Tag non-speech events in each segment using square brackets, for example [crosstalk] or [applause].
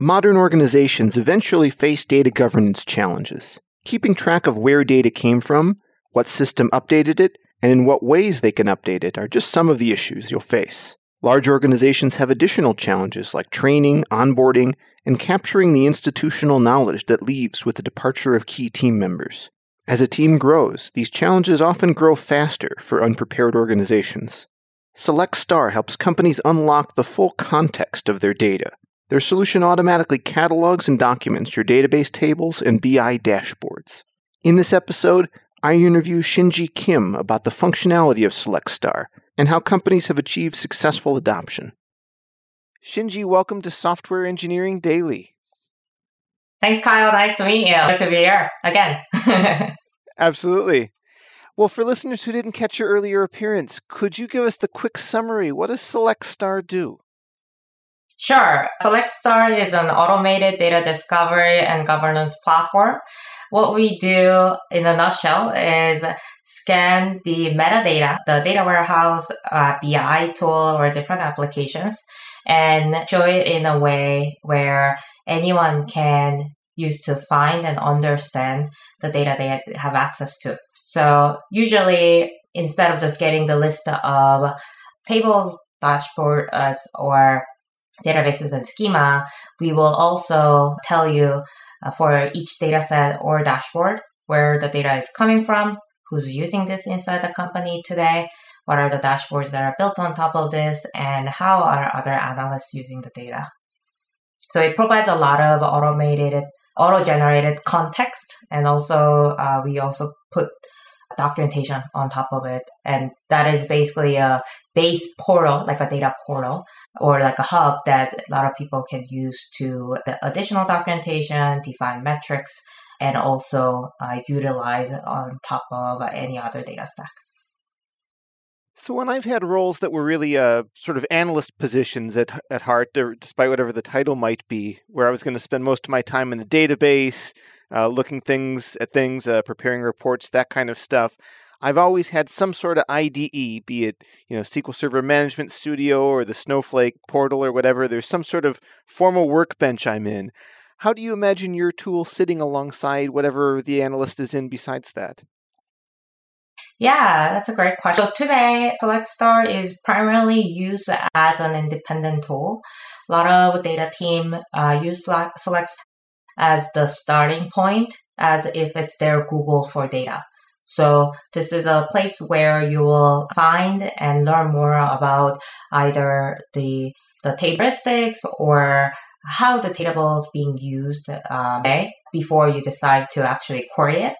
Modern organizations eventually face data governance challenges. Keeping track of where data came from, what system updated it, and in what ways they can update it are just some of the issues you'll face. Large organizations have additional challenges like training, onboarding, and capturing the institutional knowledge that leaves with the departure of key team members. As a team grows, these challenges often grow faster for unprepared organizations. Select Star helps companies unlock the full context of their data. Their solution automatically catalogs and documents your database tables and BI dashboards. In this episode, I interview Shinji Kim about the functionality of SelectStar and how companies have achieved successful adoption. Shinji, welcome to Software Engineering Daily. Thanks, Kyle. Nice to meet you. Good to be here again. [laughs] Absolutely. Well, for listeners who didn't catch your earlier appearance, could you give us the quick summary? What does SelectStar do? Sure. Select Star is an automated data discovery and governance platform. What we do in a nutshell is scan the metadata, the data warehouse, uh, BI tool, or different applications, and show it in a way where anyone can use to find and understand the data they have access to. So usually, instead of just getting the list of table dashboards or databases and schema, we will also tell you uh, for each data set or dashboard where the data is coming from, who's using this inside the company today, what are the dashboards that are built on top of this, and how are other analysts using the data. So it provides a lot of automated, auto-generated context, and also uh, we also put documentation on top of it. And that is basically a base portal, like a data portal or like a hub that a lot of people can use to additional documentation, define metrics, and also uh, utilize on top of any other data stack. So when I've had roles that were really uh, sort of analyst positions at at heart, despite whatever the title might be, where I was going to spend most of my time in the database, uh, looking things at things, uh, preparing reports, that kind of stuff. I've always had some sort of IDE, be it you know SQL Server Management Studio or the Snowflake portal or whatever. There's some sort of formal workbench I'm in. How do you imagine your tool sitting alongside whatever the analyst is in besides that? Yeah, that's a great question. So today, SelectStar is primarily used as an independent tool. A lot of data team uh, use Select as the starting point, as if it's their Google for data. So this is a place where you will find and learn more about either the the tableristics or how the table is being used um, before you decide to actually query it.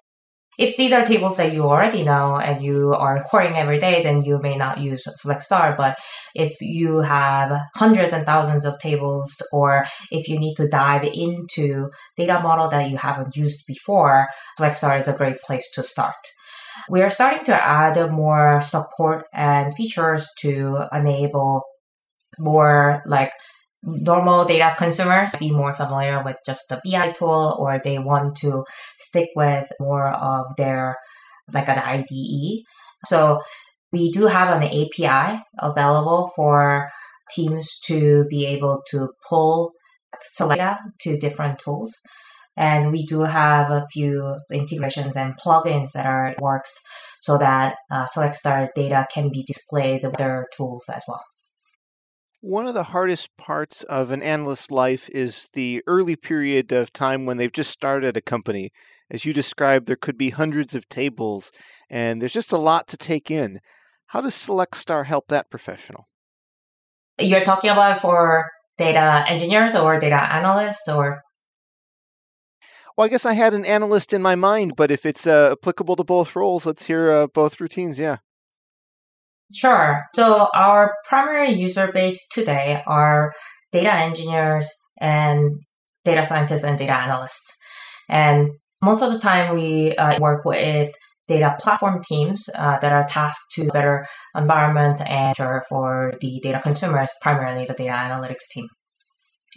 If these are tables that you already know and you are querying every day, then you may not use Select Star. But if you have hundreds and thousands of tables, or if you need to dive into data model that you haven't used before, Select Star is a great place to start. We are starting to add more support and features to enable more like normal data consumers be more familiar with just the BI tool or they want to stick with more of their like an IDE. So we do have an API available for teams to be able to pull select data to different tools. And we do have a few integrations and plugins that are works so that uh, Select Star data can be displayed with other tools as well. One of the hardest parts of an analyst's life is the early period of time when they've just started a company. As you described, there could be hundreds of tables, and there's just a lot to take in. How does SelectStar help that professional? You're talking about for data engineers or data analysts or? Well, I guess I had an analyst in my mind, but if it's uh, applicable to both roles, let's hear uh, both routines. Yeah. Sure. So our primary user base today are data engineers and data scientists and data analysts. And most of the time we uh, work with data platform teams uh, that are tasked to better environment and for the data consumers, primarily the data analytics team.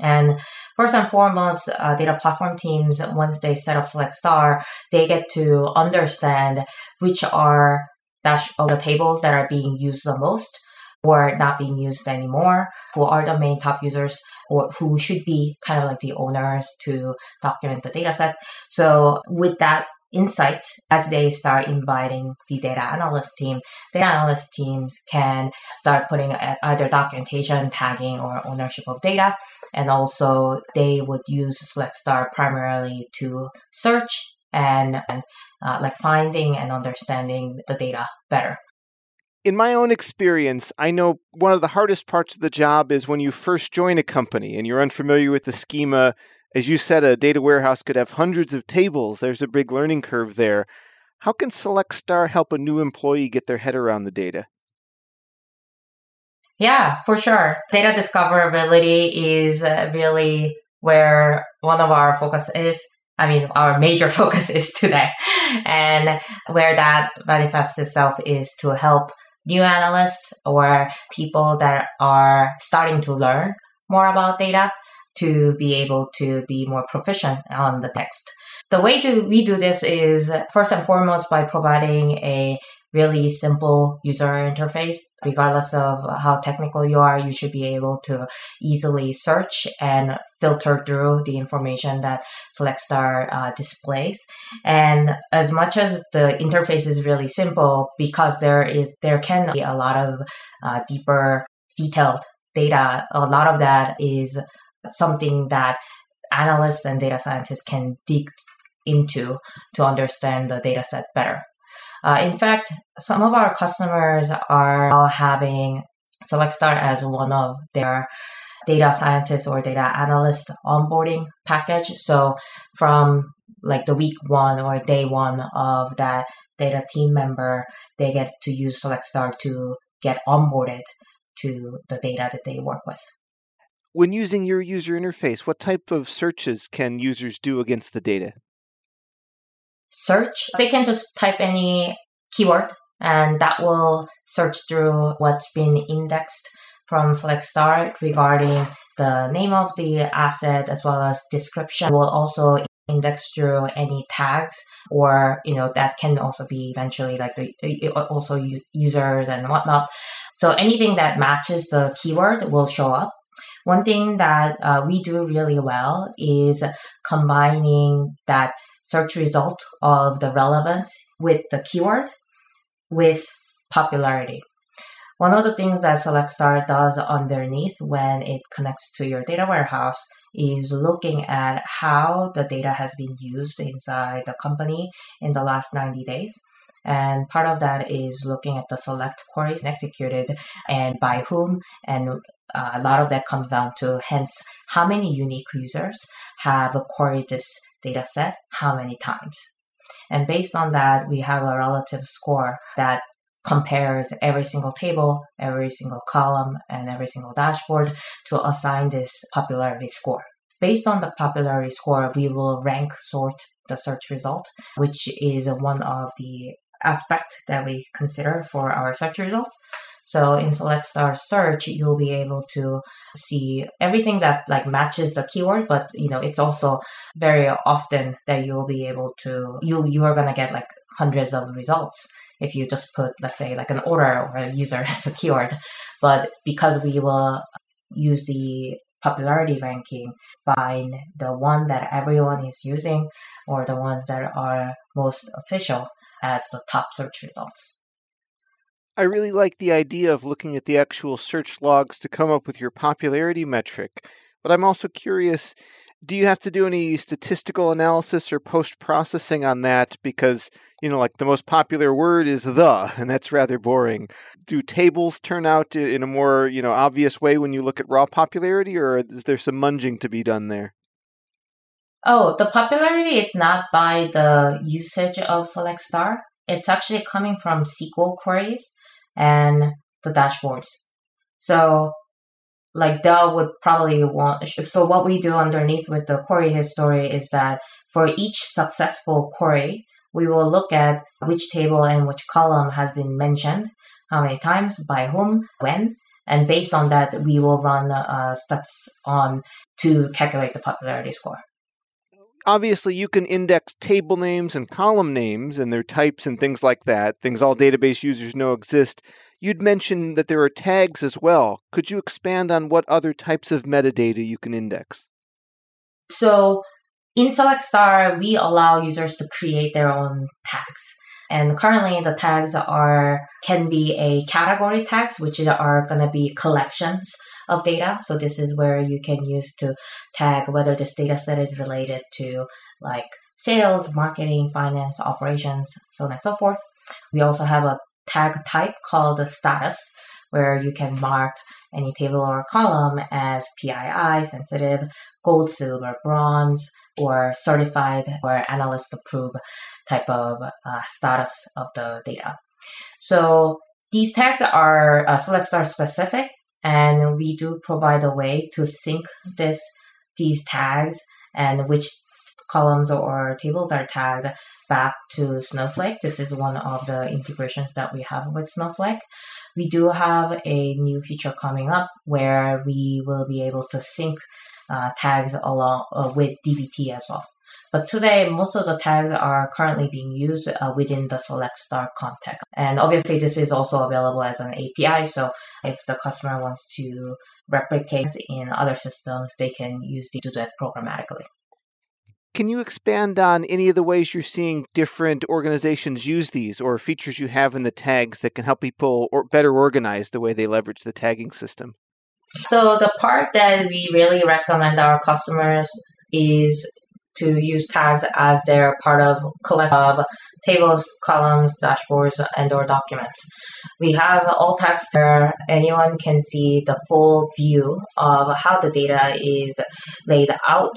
And first and foremost, uh, data platform teams, once they set up Select Star, they get to understand which are dash of the tables that are being used the most or not being used anymore, who are the main top users, or who should be kind of like the owners to document the data set. So with that insights as they start inviting the data analyst team. Data analyst teams can start putting either documentation, tagging, or ownership of data. And also they would use SelectStar primarily to search and, and uh, like finding and understanding the data better. In my own experience, I know one of the hardest parts of the job is when you first join a company and you're unfamiliar with the schema as you said, a data warehouse could have hundreds of tables. There's a big learning curve there. How can SelectStar help a new employee get their head around the data? Yeah, for sure. Data discoverability is uh, really where one of our focus is. I mean, our major [laughs] focus is today. And where that manifests itself is to help new analysts or people that are starting to learn more about data to be able to be more proficient on the text. The way do we do this is first and foremost by providing a really simple user interface. Regardless of how technical you are, you should be able to easily search and filter through the information that SelectStar uh, displays. And as much as the interface is really simple, because there is there can be a lot of uh, deeper, detailed data. A lot of that is something that analysts and data scientists can dig into to understand the data set better. Uh, in fact, some of our customers are having SelectStar as one of their data scientists or data analyst onboarding package. So from like the week one or day one of that data team member, they get to use SelectStar to get onboarded to the data that they work with. When using your user interface, what type of searches can users do against the data? Search. They can just type any keyword and that will search through what's been indexed from SelectStar regarding the name of the asset as well as description. Will also index through any tags or you know that can also be eventually like the also users and whatnot so anything that matches the keyword will show up one thing that uh, we do really well is combining that search result of the relevance with the keyword with popularity. One of the things that SelectStar does underneath when it connects to your data warehouse is looking at how the data has been used inside the company in the last 90 days. And part of that is looking at the select queries executed and by whom and uh, a lot of that comes down to hence how many unique users have queried this data set how many times. And based on that, we have a relative score that compares every single table, every single column, and every single dashboard to assign this popularity score. Based on the popularity score, we will rank sort the search result, which is one of the aspect that we consider for our search results. So in select star search, you'll be able to see everything that like matches the keyword, but you know, it's also very often that you'll be able to, you, you are going to get like hundreds of results if you just put, let's say like an order or a user [laughs] as a keyword. But because we will use the popularity ranking, find the one that everyone is using or the ones that are most official as the top search results. I really like the idea of looking at the actual search logs to come up with your popularity metric, but I'm also curious do you have to do any statistical analysis or post processing on that? Because, you know, like the most popular word is the, [laughs] and that's rather boring. Do tables turn out in a more, you know, obvious way when you look at raw popularity, or is there some munging to be done there? Oh, the popularity is not by the usage of Select Star. It's actually coming from SQL queries and the dashboards. So like Dell would probably want, so what we do underneath with the query history is that for each successful query, we will look at which table and which column has been mentioned, how many times, by whom, when, and based on that, we will run uh, stats on to calculate the popularity score obviously you can index table names and column names and their types and things like that, things all mm-hmm. database users know exist. You'd mentioned that there are tags as well. Could you expand on what other types of metadata you can index? So in SelectStar, we allow users to create their own tags. And currently the tags are can be a category tags, which are going to be collections of data. So this is where you can use to tag whether this data set is related to like sales, marketing, finance, operations, so on and so forth. We also have a tag type called the status, where you can mark any table or column as PII, sensitive, gold, silver, bronze, or certified or analyst approved type of uh, status of the data. So these tags are uh, SelectStar specific, and we do provide a way to sync this these tags and which columns or tables are tagged back to Snowflake. This is one of the integrations that we have with Snowflake. We do have a new feature coming up where we will be able to sync uh, tags along uh, with DBT as well. But today, most of the tags are currently being used uh, within the Select Star context. And obviously, this is also available as an API. So if the customer wants to replicate in other systems, they can use to do that programmatically. Can you expand on any of the ways you're seeing different organizations use these or features you have in the tags that can help people or better organize the way they leverage the tagging system? So the part that we really recommend our customers is to use tags as their part of collect of tables, columns, dashboards, and or documents. We have all tags where anyone can see the full view of how the data is laid out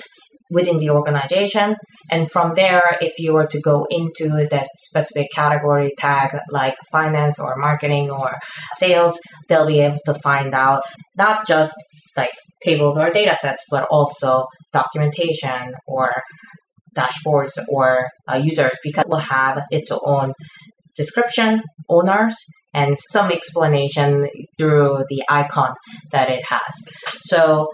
within the organization. And from there, if you were to go into that specific category tag like finance or marketing or sales, they'll be able to find out not just like tables or data sets, but also documentation or dashboards or uh, users because it will have its own description, owners, and some explanation through the icon that it has. So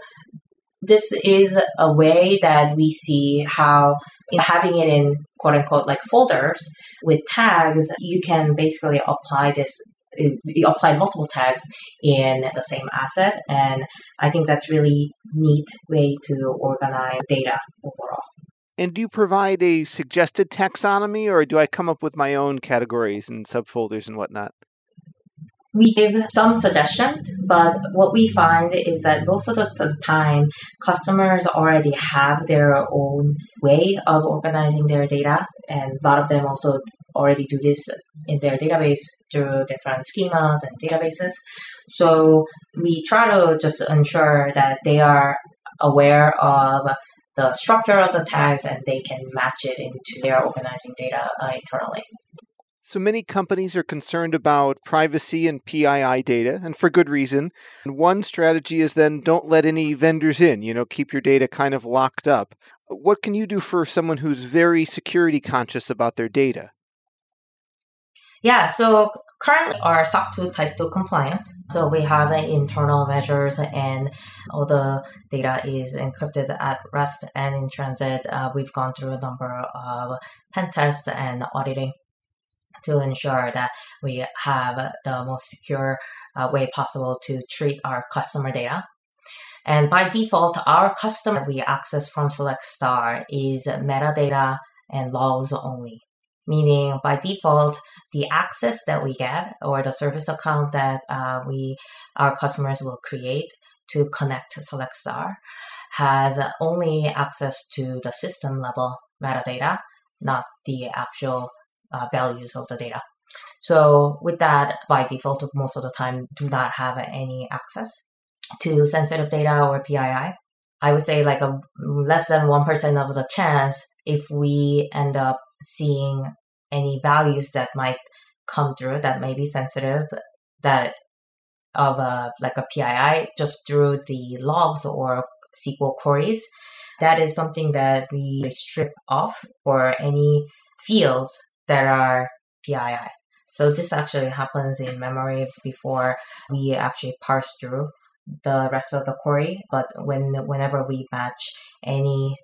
this is a way that we see how having it in quote unquote like folders with tags, you can basically apply this you apply multiple tags in the same asset and i think that's really neat way to organize data overall. And do you provide a suggested taxonomy or do i come up with my own categories and subfolders and whatnot? We give some suggestions, but what we find is that most of the time, customers already have their own way of organizing their data, and a lot of them also already do this in their database through different schemas and databases. So we try to just ensure that they are aware of the structure of the tags and they can match it into their organizing data uh, internally. So many companies are concerned about privacy and PII data, and for good reason. And one strategy is then don't let any vendors in, you know, keep your data kind of locked up. What can you do for someone who's very security conscious about their data? Yeah, so currently our SOC 2 Type 2 compliant. So we have internal measures and all the data is encrypted at rest and in transit. Uh, we've gone through a number of pen tests and auditing to ensure that we have the most secure uh, way possible to treat our customer data. And by default, our customer we access from Select Star is metadata and logs only. Meaning, by default, the access that we get or the service account that uh, we our customers will create to connect to Select Star has only access to the system level metadata, not the actual uh, values of the data. So with that, by default, most of the time do not have any access to sensitive data or PII. I would say like a less than 1% of the chance if we end up seeing any values that might come through that may be sensitive that of a like a PII just through the logs or SQL queries. That is something that we strip off for any fields that are PII. So this actually happens in memory before we actually parse through the rest of the query. But when whenever we match any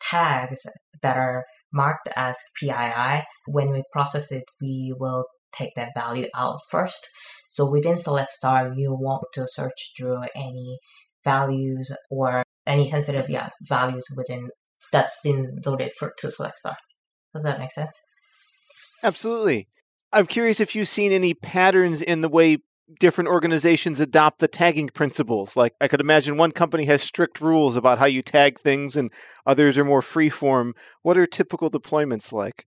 tags that are marked as PII, when we process it, we will take that value out first. So within select star, you want to search through any values or any sensitive yeah, values within that's been loaded for to select star. Does that make sense? Absolutely. I'm curious if you've seen any patterns in the way different organizations adopt the tagging principles. Like I could imagine one company has strict rules about how you tag things and others are more freeform. What are typical deployments like?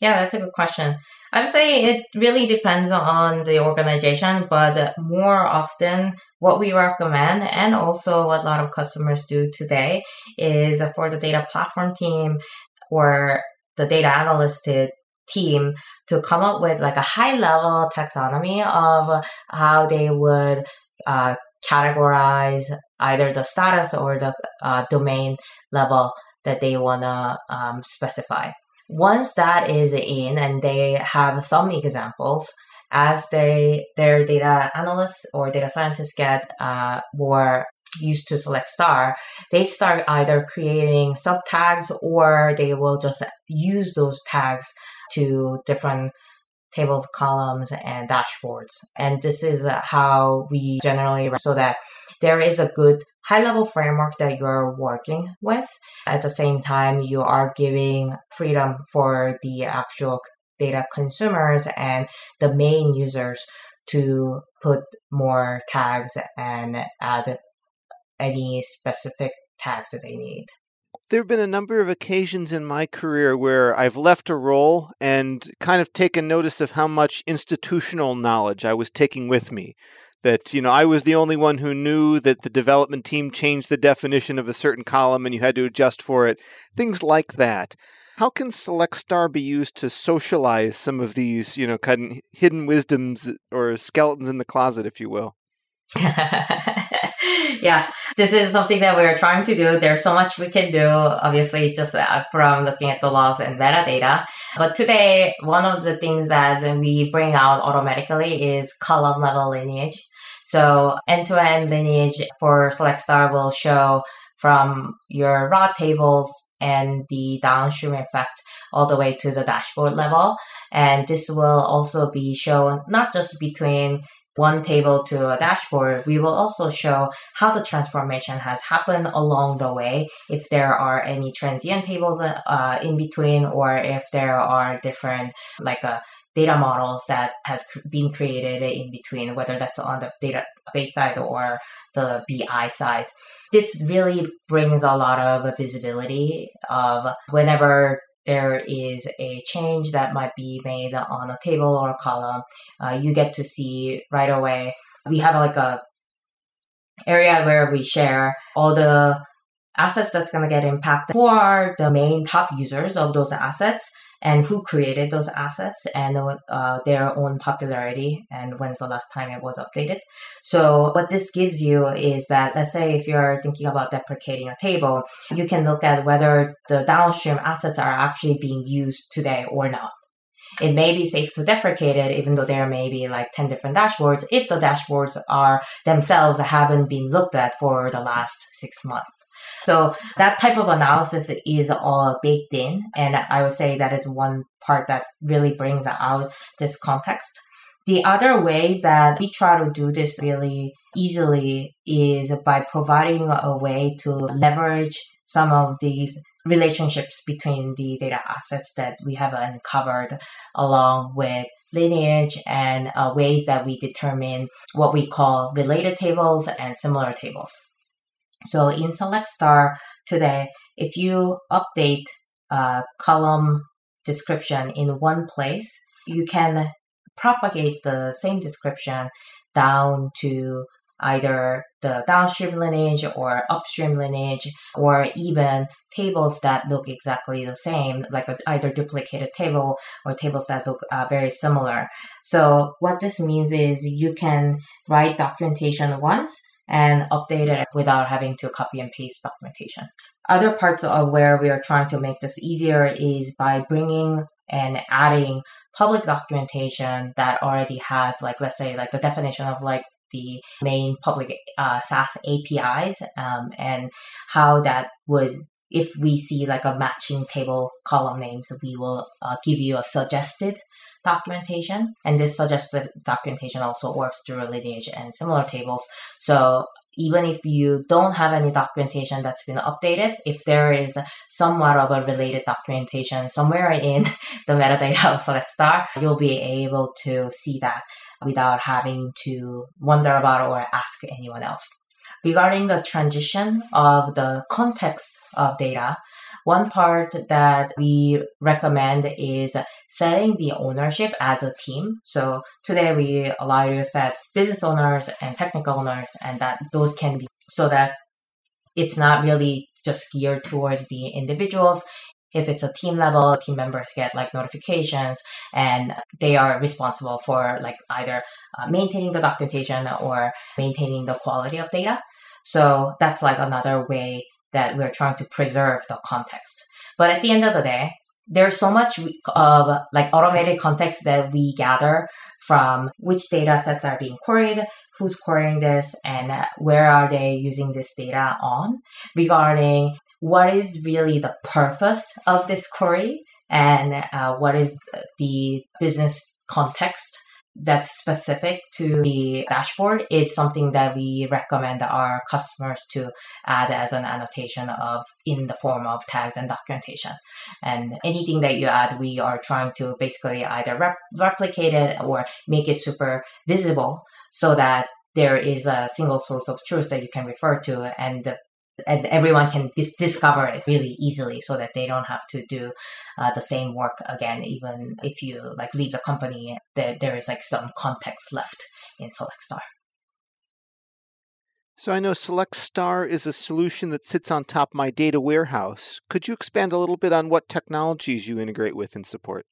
Yeah, that's a good question. I would say it really depends on the organization, but more often what we recommend and also what a lot of customers do today is for the data platform team or the data analyst team to come up with like a high level taxonomy of how they would uh, categorize either the status or the uh, domain level that they want to um, specify. Once that is in and they have some examples, as they their data analysts or data scientists get uh, more used to select star, they start either creating sub tags or they will just use those tags to different tables, columns, and dashboards. And this is uh, how we generally, so that there is a good high level framework that you're working with. At the same time, you are giving freedom for the actual data consumers and the main users to put more tags and add any specific tags that they need. There have been a number of occasions in my career where I've left a role and kind of taken notice of how much institutional knowledge I was taking with me. That, you know, I was the only one who knew that the development team changed the definition of a certain column and you had to adjust for it. Things like that. How can Select Star be used to socialize some of these, you know, kind of hidden wisdoms or skeletons in the closet, if you will? [laughs] yeah, this is something that we're trying to do. There's so much we can do, obviously, just uh, from looking at the logs and metadata. But today, one of the things that we bring out automatically is column level lineage. So end to end lineage for Select Star will show from your raw tables and the downstream effect all the way to the dashboard level. And this will also be shown not just between one table to a dashboard, we will also show how the transformation has happened along the way. If there are any transient tables uh, in between, or if there are different like uh, data models that has been created in between, whether that's on the database side or the BI side. This really brings a lot of visibility of whenever there is a change that might be made on a table or a column, uh, you get to see right away. We have like a area where we share all the assets that's going to get impacted. Who are the main top users of those assets? And who created those assets and uh, their own popularity and when's the last time it was updated. So what this gives you is that let's say if you're thinking about deprecating a table, you can look at whether the downstream assets are actually being used today or not. It may be safe to deprecate it, even though there may be like 10 different dashboards, if the dashboards are themselves haven't been looked at for the last six months. So that type of analysis is all baked in. And I would say that is one part that really brings out this context. The other ways that we try to do this really easily is by providing a way to leverage some of these relationships between the data assets that we have uncovered along with lineage and uh, ways that we determine what we call related tables and similar tables. So in Select Star today, if you update a column description in one place, you can propagate the same description down to either the downstream lineage or upstream lineage, or even tables that look exactly the same, like either duplicated table or tables that look uh, very similar. So what this means is you can write documentation once and update it without having to copy and paste documentation. Other parts of where we are trying to make this easier is by bringing and adding public documentation that already has like let's say like the definition of like the main public uh, SaaS APIs um, and how that would if we see like a matching table column names we will uh, give you a suggested documentation. And this suggested documentation also works through lineage and similar tables. So even if you don't have any documentation that's been updated, if there is somewhat of a related documentation somewhere in [laughs] the metadata of Select Star, you'll be able to see that without having to wonder about or ask anyone else. Regarding the transition of the context of data, one part that we recommend is setting the ownership as a team. So today we allow you to set business owners and technical owners and that those can be so that it's not really just geared towards the individuals. If it's a team level, team members get like notifications and they are responsible for like either uh, maintaining the documentation or maintaining the quality of data. So that's like another way that we're trying to preserve the context. But at the end of the day, there's so much of like automated context that we gather from which data sets are being queried, who's querying this, and where are they using this data on regarding what is really the purpose of this query and uh, what is the business context that's specific to the dashboard is something that we recommend our customers to add as an annotation of in the form of tags and documentation. And anything that you add, we are trying to basically either rep- replicate it or make it super visible so that there is a single source of truth that you can refer to and and everyone can dis- discover it really easily so that they don't have to do uh, the same work again even if you like leave the company there, there is like some context left in select star. So i know select star is a solution that sits on top my data warehouse. Could you expand a little bit on what technologies you integrate with and support?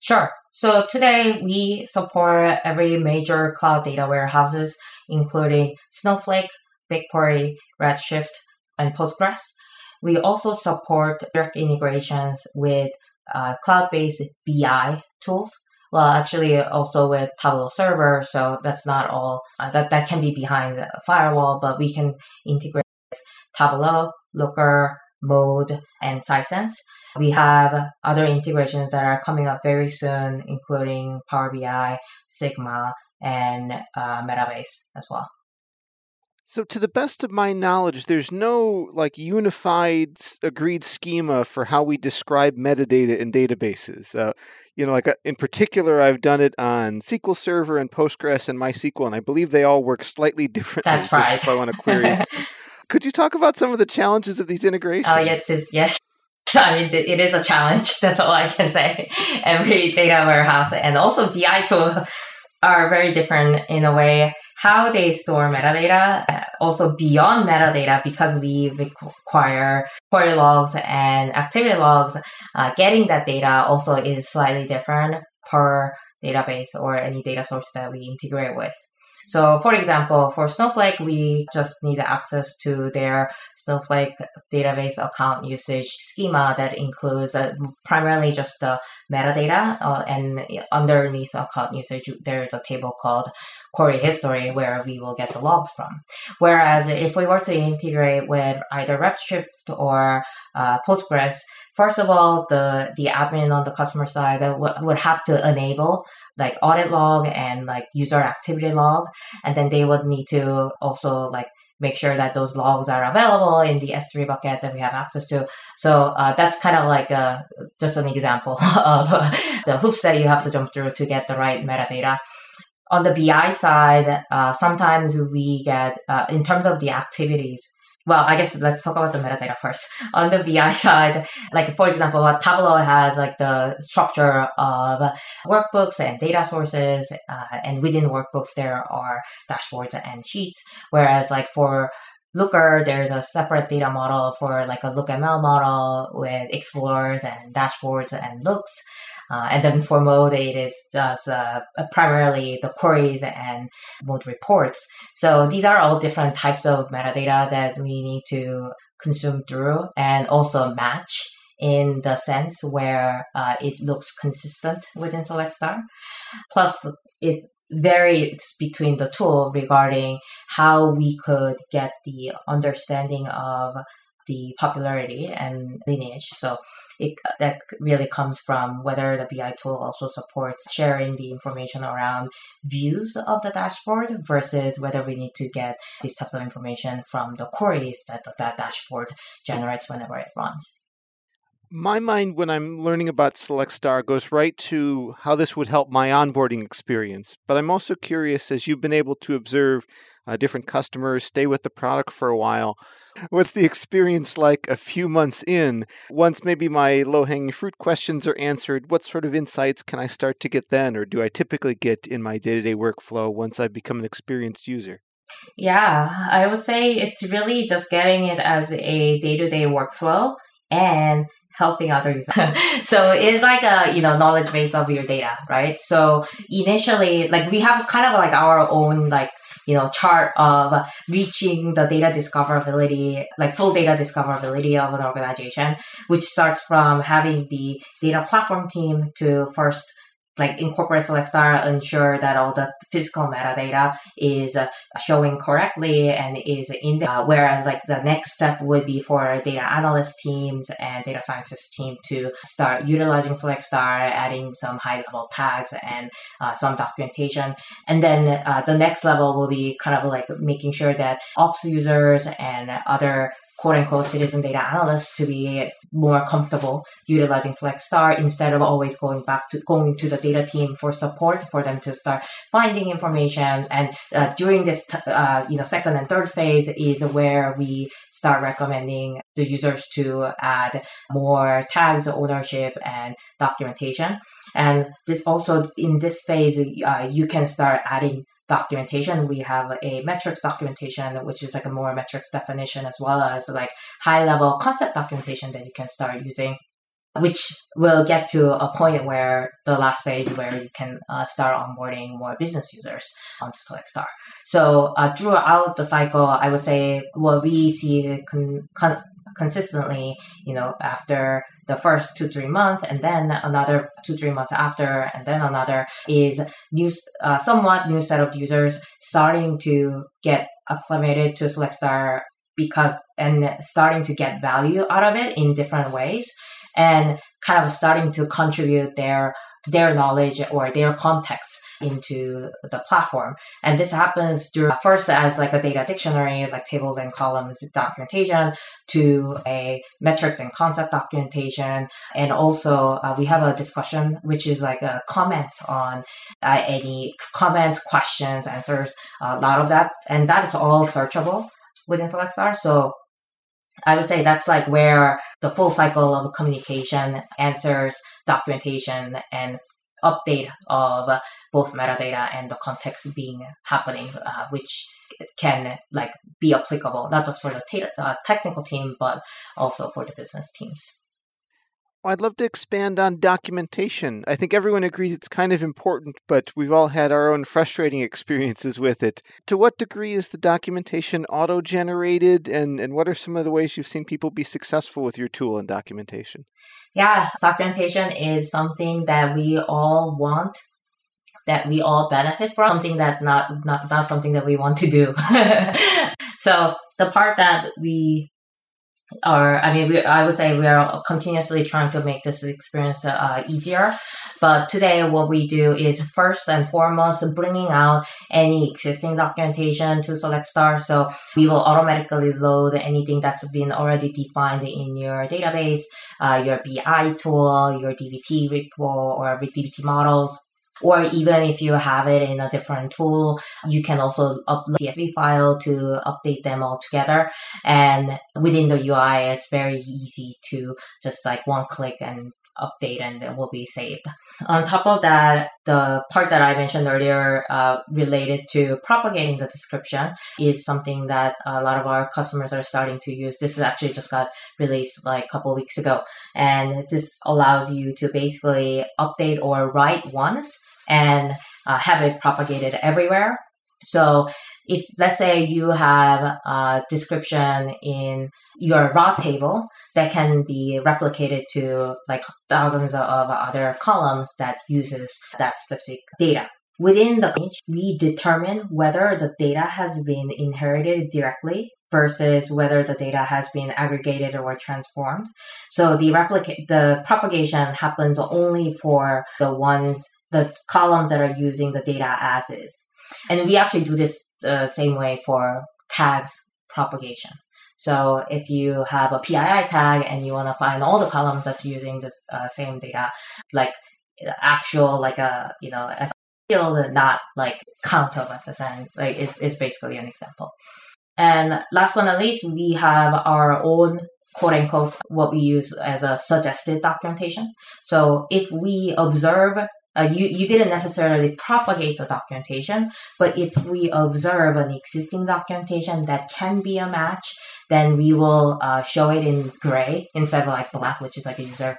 Sure. So today we support every major cloud data warehouses, including Snowflake, BigQuery, Redshift, and Postgres. We also support direct integrations with uh, cloud-based BI tools. Well, actually, also with Tableau Server. So that's not all uh, that that can be behind the firewall, but we can integrate with Tableau, Looker, Mode, and Sisense. We have other integrations that are coming up very soon, including Power BI, Sigma, and uh, Metabase as well. So, to the best of my knowledge, there's no like unified agreed schema for how we describe metadata in databases. Uh, you know, like uh, in particular, I've done it on SQL Server and Postgres and MySQL, and I believe they all work slightly differently. That's right. If I want to query, [laughs] could you talk about some of the challenges of these integrations? Oh yes, yes. [laughs] I mean, it is a challenge. [laughs] That's all I can say. Every data warehouse and also BI tool are very different in a way. How they store metadata also beyond metadata because we require query logs and activity logs uh, getting that data also is slightly different per database or any data source that we integrate with so, for example, for Snowflake, we just need access to their Snowflake database account usage schema that includes uh, primarily just the metadata. Uh, and underneath account usage, there is a table called query history where we will get the logs from. Whereas if we were to integrate with either Redshift or uh, Postgres, first of all, the the admin on the customer side would, would have to enable like audit log and like user activity log, and then they would need to also like make sure that those logs are available in the S3 bucket that we have access to. So uh, that's kind of like a, just an example [laughs] of uh, the hoops that you have to jump through to get the right metadata. On the BI side, uh, sometimes we get, uh, in terms of the activities, well, I guess let's talk about the metadata first. On the BI [laughs] side, like for example, Tableau has like the structure of workbooks and data sources, uh, and within workbooks there are dashboards and sheets. Whereas like for Looker, there's a separate data model for like a LookML model with explorers and dashboards and looks. Uh, and then for mode, it is just uh, primarily the queries and mode reports. So these are all different types of metadata that we need to consume through and also match in the sense where uh, it looks consistent within Select Star. Plus, it varies between the tool regarding how we could get the understanding of the popularity and lineage. So it, that really comes from whether the BI tool also supports sharing the information around views of the dashboard versus whether we need to get these types of information from the queries that that dashboard generates whenever it runs. My mind, when I'm learning about SelectStar, goes right to how this would help my onboarding experience. But I'm also curious, as you've been able to observe uh, different customers, stay with the product for a while, what's the experience like a few months in? Once maybe my low hanging fruit questions are answered, what sort of insights can I start to get then, or do I typically get in my day to day workflow once I've become an experienced user? Yeah, I would say it's really just getting it as a day to day workflow and helping other users. [laughs] so it is like a, you know, knowledge base of your data, right? So initially, like we have kind of like our own like, you know, chart of reaching the data discoverability, like full data discoverability of an organization, which starts from having the data platform team to first like incorporate SelectStar, ensure that all the physical metadata is uh, showing correctly and is in there. Uh, whereas like the next step would be for data analyst teams and data scientist team to start utilizing SelectStar, adding some high level tags and uh, some documentation. And then uh, the next level will be kind of like making sure that ops users and other quote unquote citizen data analysts to be more comfortable utilizing SelectStar instead of always going back to going to the data team for support for them to start finding information. And uh, during this, uh, you know, second and third phase is where we start recommending the users to add more tags, ownership, and documentation. And this also in this phase, uh, you can start adding documentation. We have a metrics documentation, which is like a more metrics definition, as well as like high level concept documentation that you can start using, which will get to a point where the last phase where you can uh, start onboarding more business users onto SelectStar. So uh, throughout the cycle, I would say what we see con- con- consistently, you know, after the first two three months and then another two three months after and then another is new uh, somewhat new set of users starting to get acclimated to SelectStar because and starting to get value out of it in different ways and kind of starting to contribute their their knowledge or their context into the platform. And this happens through first as like a data dictionary, like tables and columns documentation, to a metrics and concept documentation. And also uh, we have a discussion, which is like a comments on uh, any comments, questions, answers, a lot of that. And that is all searchable within SelectStar. So I would say that's like where the full cycle of communication, answers, documentation, and update of both metadata and the context being happening, uh, which can like be applicable not just for the t- uh, technical team but also for the business teams. Well, I'd love to expand on documentation. I think everyone agrees it's kind of important, but we've all had our own frustrating [laughs] experiences with it. To what degree is the documentation auto generated, and, and what are some of the ways you've seen people be successful with your tool and documentation? Yeah, documentation is something that we all want that we all benefit from something that not not not something that we want to do [laughs] so the part that we are I mean, we, I would say we are continuously trying to make this experience uh, easier. But today, what we do is first and foremost bringing out any existing documentation to SelectStar. So we will automatically load anything that's been already defined in your database, uh, your BI tool, your DBT report, or DBT models or even if you have it in a different tool, you can also upload CSV file to update them all together. And within the UI, it's very easy to just like one click and update and it will be saved. On top of that, the part that I mentioned earlier uh, related to propagating the description is something that a lot of our customers are starting to use. This is actually just got released like a couple weeks ago. And this allows you to basically update or write once and uh, have it propagated everywhere. So if let's say you have a description in your raw table that can be replicated to like thousands of other columns that uses that specific data. Within the page, we determine whether the data has been inherited directly versus whether the data has been aggregated or transformed. So the replicate, the propagation happens only for the ones, the columns that are using the data as is. And we actually do this the same way for tags propagation. So if you have a PII tag and you want to find all the columns that's using this uh, same data, like actual, like a, you know, as field, not like count of SSN, like it's, it's basically an example. And last but not least, we have our own quote unquote what we use as a suggested documentation. So if we observe uh, you, you didn't necessarily propagate the documentation, but if we observe an existing documentation that can be a match, then we will uh, show it in gray instead of like black, which is like a user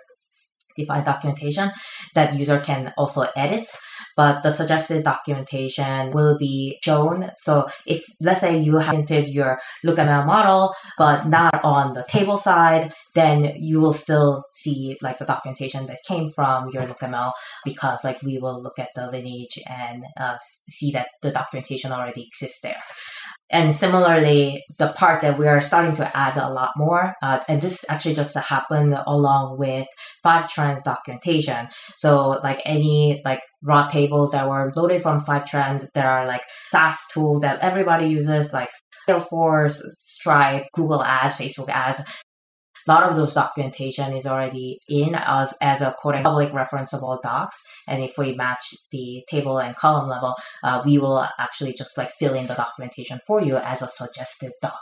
defined documentation that user can also edit but the suggested documentation will be shown. So if let's say you have entered your LookML model, but not on the table side, then you will still see like the documentation that came from your LookML because like we will look at the lineage and uh, see that the documentation already exists there. And similarly, the part that we are starting to add a lot more, uh, and this actually just happened along with Fivetran's documentation. So like any like raw tables that were loaded from Fivetran, there are like SaaS tool that everybody uses, like Salesforce, Stripe, Google Ads, Facebook Ads a lot of those documentation is already in as, as a quote public referenceable docs. And if we match the table and column level, uh, we will actually just like fill in the documentation for you as a suggested doc.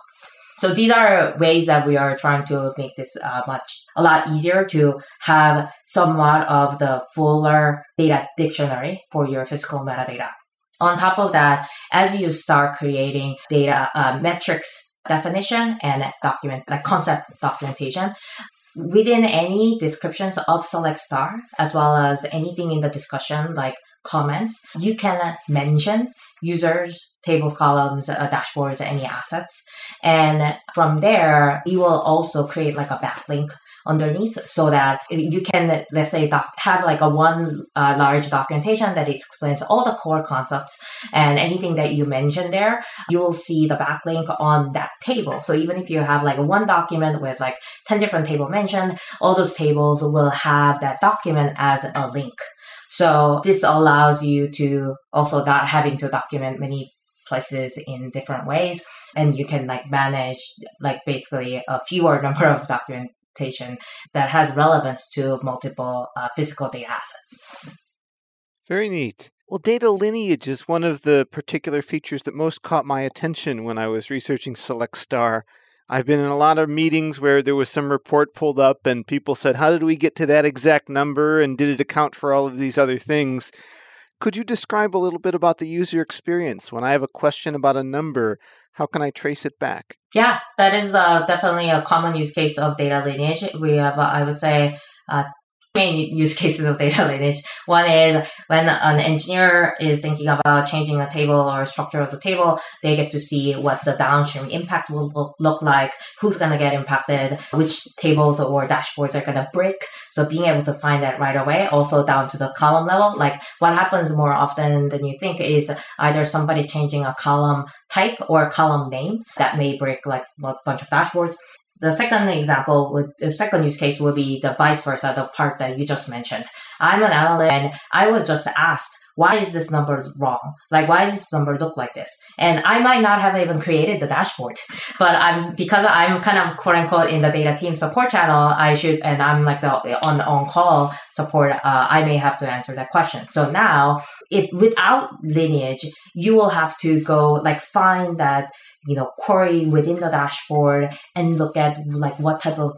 So these are ways that we are trying to make this uh, much a lot easier to have somewhat of the fuller data dictionary for your physical metadata. On top of that, as you start creating data uh, metrics definition and document, like concept documentation. Within any descriptions of Select Star, as well as anything in the discussion, like comments, you can mention users, tables, columns, uh, dashboards, any assets. And from there, you will also create like a backlink underneath so that you can, let's say, doc- have like a one uh, large documentation that explains all the core concepts and anything that you mentioned there, you will see the backlink on that table. So even if you have like one document with like 10 different table mentioned, all those tables will have that document as a link. So this allows you to also not having to document many places in different ways and you can like manage like basically a fewer [laughs] number of document that has relevance to multiple uh, physical data assets. Very neat. Well, data lineage is one of the particular features that most caught my attention when I was researching Select Star. I've been in a lot of meetings where there was some report pulled up and people said, How did we get to that exact number? And did it account for all of these other things? Could you describe a little bit about the user experience? When I have a question about a number, how can I trace it back? Yeah, that is uh, definitely a common use case of data lineage. We have, uh, I would say, uh, main use cases of data [laughs] lineage. One is when an engineer is thinking about changing a table or structure of the table, they get to see what the downstream impact will look, like, who's going to get impacted, which tables or dashboards are going to break. So being able to find that right away, also down to the column level, like what happens more often than you think is either somebody changing a column type or a column name that may break like a bunch of dashboards the second example would, the second use case would be the vice versa, the part that you just mentioned. I'm an analyst and I was just asked, why is this number wrong? Like, why does this number look like this? And I might not have even created the dashboard, [laughs] but I'm, because I'm kind of quote unquote in the data team support channel, I should, and I'm like the on, on call support, uh, I may have to answer that question. So now, if without lineage, you will have to go like find that you know, query within the dashboard and look at like what type of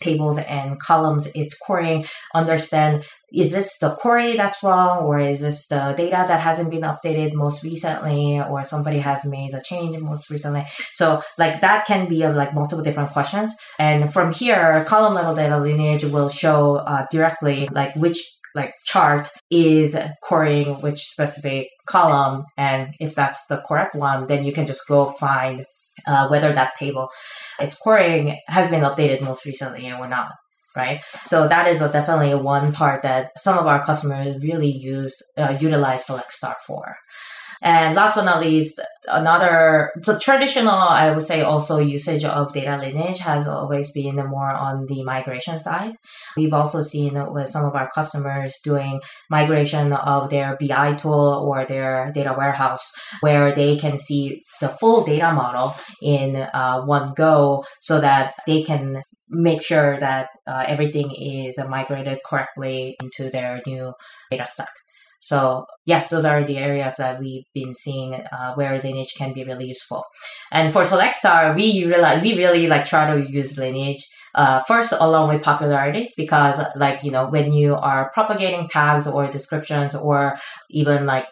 tables and columns it's querying, understand is this the query that's wrong or is this the data that hasn't been updated most recently or somebody has made a change most recently. So like that can be of like multiple different questions. And from here, column level data lineage will show uh, directly like which like chart is querying which specific column. And if that's the correct one, then you can just go find uh, whether that table it's querying has been updated most recently or not. Right. So that is definitely one part that some of our customers really use, uh, utilize Select Star for. And last but not least, another, so traditional, I would say also usage of data lineage has always been more on the migration side. We've also seen with some of our customers doing migration of their BI tool or their data warehouse where they can see the full data model in uh, one go so that they can make sure that uh, everything is migrated correctly into their new data stack. So yeah, those are the areas that we've been seeing uh, where lineage can be really useful. And for Select Star, we really, we really like try to use lineage uh, first along with popularity because like you know when you are propagating tags or descriptions or even like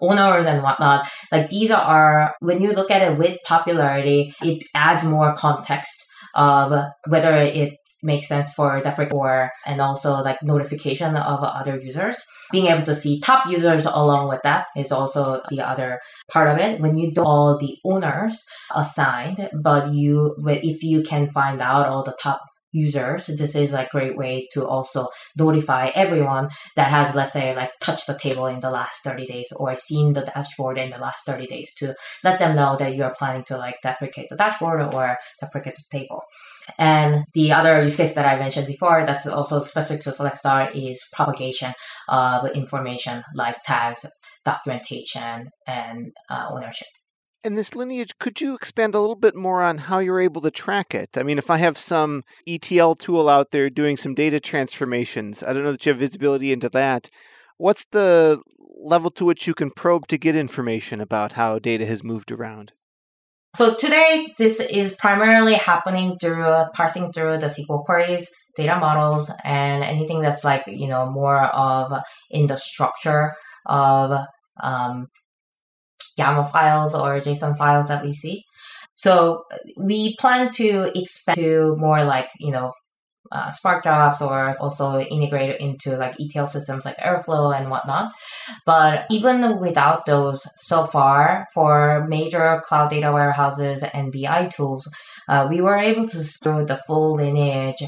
owners and whatnot like these are when you look at it with popularity it adds more context of whether it makes sense for Deprecate or and also like notification of other users. Being able to see top users along with that is also the other part of it. When you do all the owners assigned, but you if you can find out all the top users, this is a great way to also notify everyone that has, let's say, like touched the table in the last 30 days or seen the dashboard in the last 30 days to let them know that you are planning to like deprecate the dashboard or deprecate the table. And the other use case that I mentioned before that's also specific to Select Star is propagation of information like tags, documentation, and uh, ownership. And this lineage, could you expand a little bit more on how you're able to track it? I mean, if I have some ETL tool out there doing some data transformations, I don't know that you have visibility into that. What's the level to which you can probe to get information about how data has moved around? So today, this is primarily happening through parsing through the SQL queries, data models, and anything that's like, you know, more of in the structure of um, YAML files or JSON files that we see. So we plan to expand to more like, you know, uh, Spark jobs or also integrate into like ETL systems like Airflow and whatnot. But even without those, so far for major cloud data warehouses and BI tools, uh, we were able to store the full lineage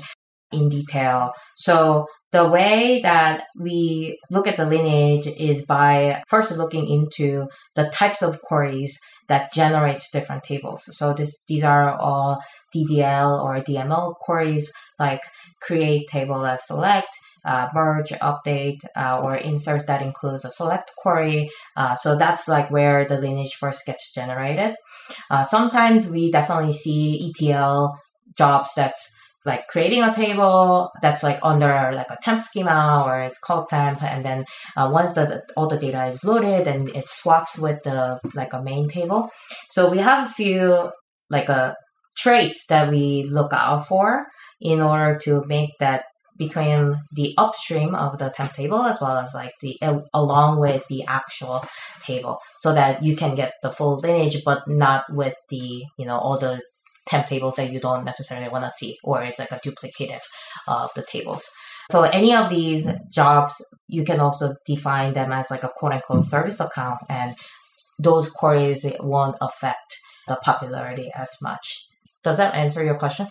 in detail. So the way that we look at the lineage is by first looking into the types of queries that generates different tables. So this, these are all DDL or DML queries like create table as select, uh, merge, update, uh, or insert that includes a select query. Uh, so that's like where the lineage first gets generated. Uh, sometimes we definitely see ETL jobs that's like creating a table that's like under like a temp schema or it's called temp and then uh, once the, all the data is loaded and it swaps with the like a main table. So we have a few like a uh, traits that we look out for in order to make that between the upstream of the temp table as well as like the uh, along with the actual table so that you can get the full lineage but not with the you know all the temp tables that you don't necessarily want to see, or it's like a duplicative of the tables. So any of these jobs, you can also define them as like a quote unquote service account, and those queries won't affect the popularity as much. Does that answer your question?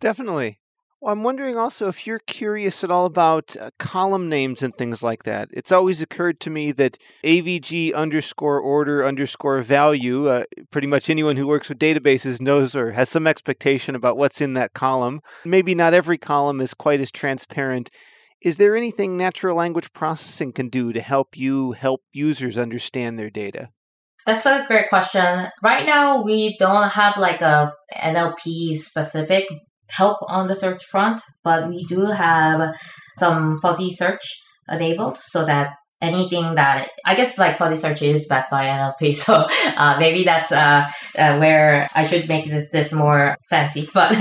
Definitely. Well, I'm wondering also if you're curious at all about uh, column names and things like that. It's always occurred to me that AVG underscore order underscore value, uh, pretty much anyone who works with databases knows or has some expectation about what's in that column. Maybe not every column is quite as transparent. Is there anything natural language processing can do to help you help users understand their data? That's a great question. Right now, we don't have like a NLP specific help on the search front, but we do have some fuzzy search enabled so that anything that I guess like fuzzy search is backed by NLP, [laughs] so uh, maybe that's uh, uh, where I should make this, this more fancy. [laughs] But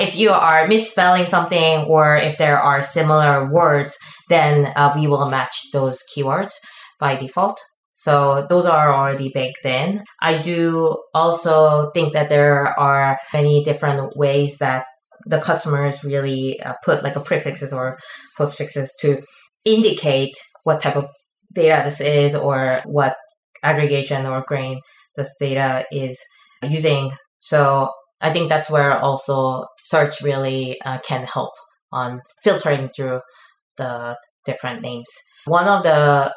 if you are misspelling something or if there are similar words, then uh, we will match those keywords by default. So those are already baked in. I do also think that there are many different ways that the customers really uh, put like a prefixes or postfixes to indicate what type of data this is or what aggregation or grain this data is using. So I think that's where also search really uh, can help on filtering through the different names. One of the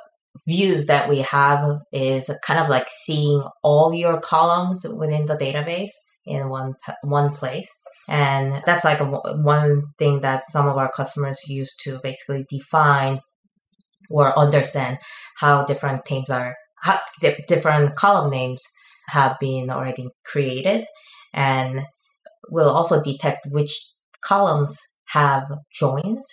views that we have is kind of like seeing all your columns within the database in one one place and that's like a, one thing that some of our customers use to basically define or understand how different teams are how different column names have been already created and will also detect which columns have joins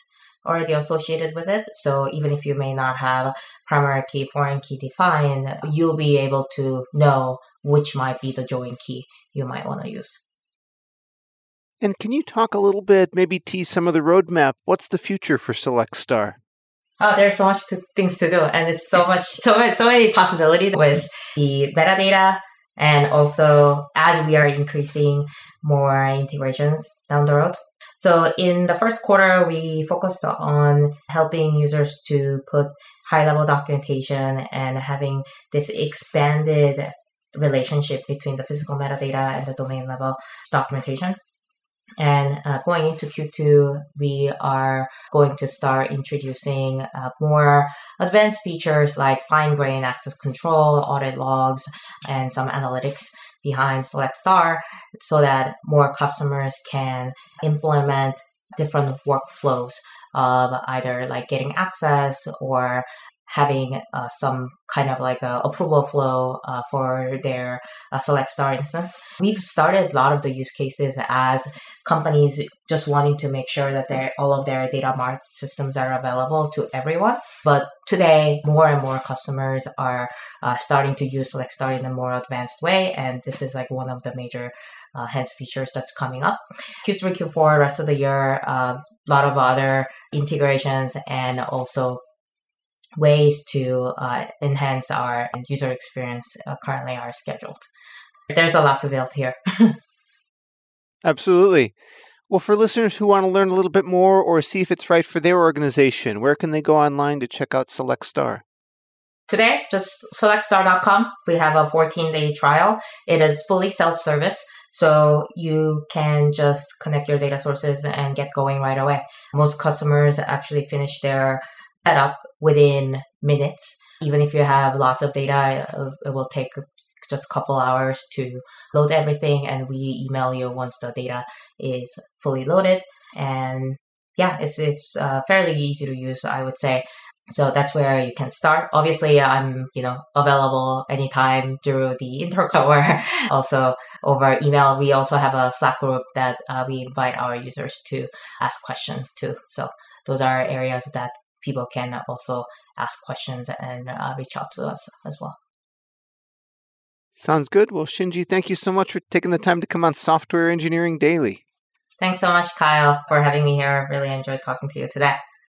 already associated with it. So even if you may not have primary key, foreign key defined, you'll be able to know which might be the join key you might want to use. And can you talk a little bit, maybe tease some of the roadmap? What's the future for Select Star? Oh, there's so much to, things to do, and it's so much, so so many possibilities with the metadata, and also as we are increasing more integrations down the road. So in the first quarter, we focused on helping users to put high level documentation and having this expanded relationship between the physical metadata and the domain level documentation. And uh, going into Q2, we are going to start introducing uh, more advanced features like fine grained access control, audit logs, and some analytics behind Select Star so that more customers can implement different workflows of either like getting access or having uh, some kind of like a approval flow uh, for their uh, Select Star instance. We've started a lot of the use cases as companies just wanting to make sure that their all of their data mart systems are available to everyone. But today more and more customers are uh, starting to use Select Star in a more advanced way and this is like one of the major uh, hence features that's coming up. Q3 q4 rest of the year a uh, lot of other integrations and also ways to uh, enhance our user experience uh, currently are scheduled. There's a lot to build here. [laughs] Absolutely. Well, for listeners who want to learn a little bit more or see if it's right for their organization, where can they go online to check out Select Star? Today, just selectstar.com. We have a 14 day trial. It is fully self service. So you can just connect your data sources and get going right away. Most customers actually finish their setup within minutes. Even if you have lots of data, it will take just a couple hours to load everything, and we email you once the data is fully loaded. And yeah, it's it's uh, fairly easy to use, I would say. So that's where you can start. Obviously, I'm you know available anytime through the [laughs] intercom or also over email. We also have a Slack group that uh, we invite our users to ask questions to. So those are areas that people can also ask questions and uh, reach out to us as well. Sounds good. Well, Shinji, thank you so much for taking the time to come on Software Engineering Daily. Thanks so much, Kyle, for having me here. I really enjoyed talking to you today.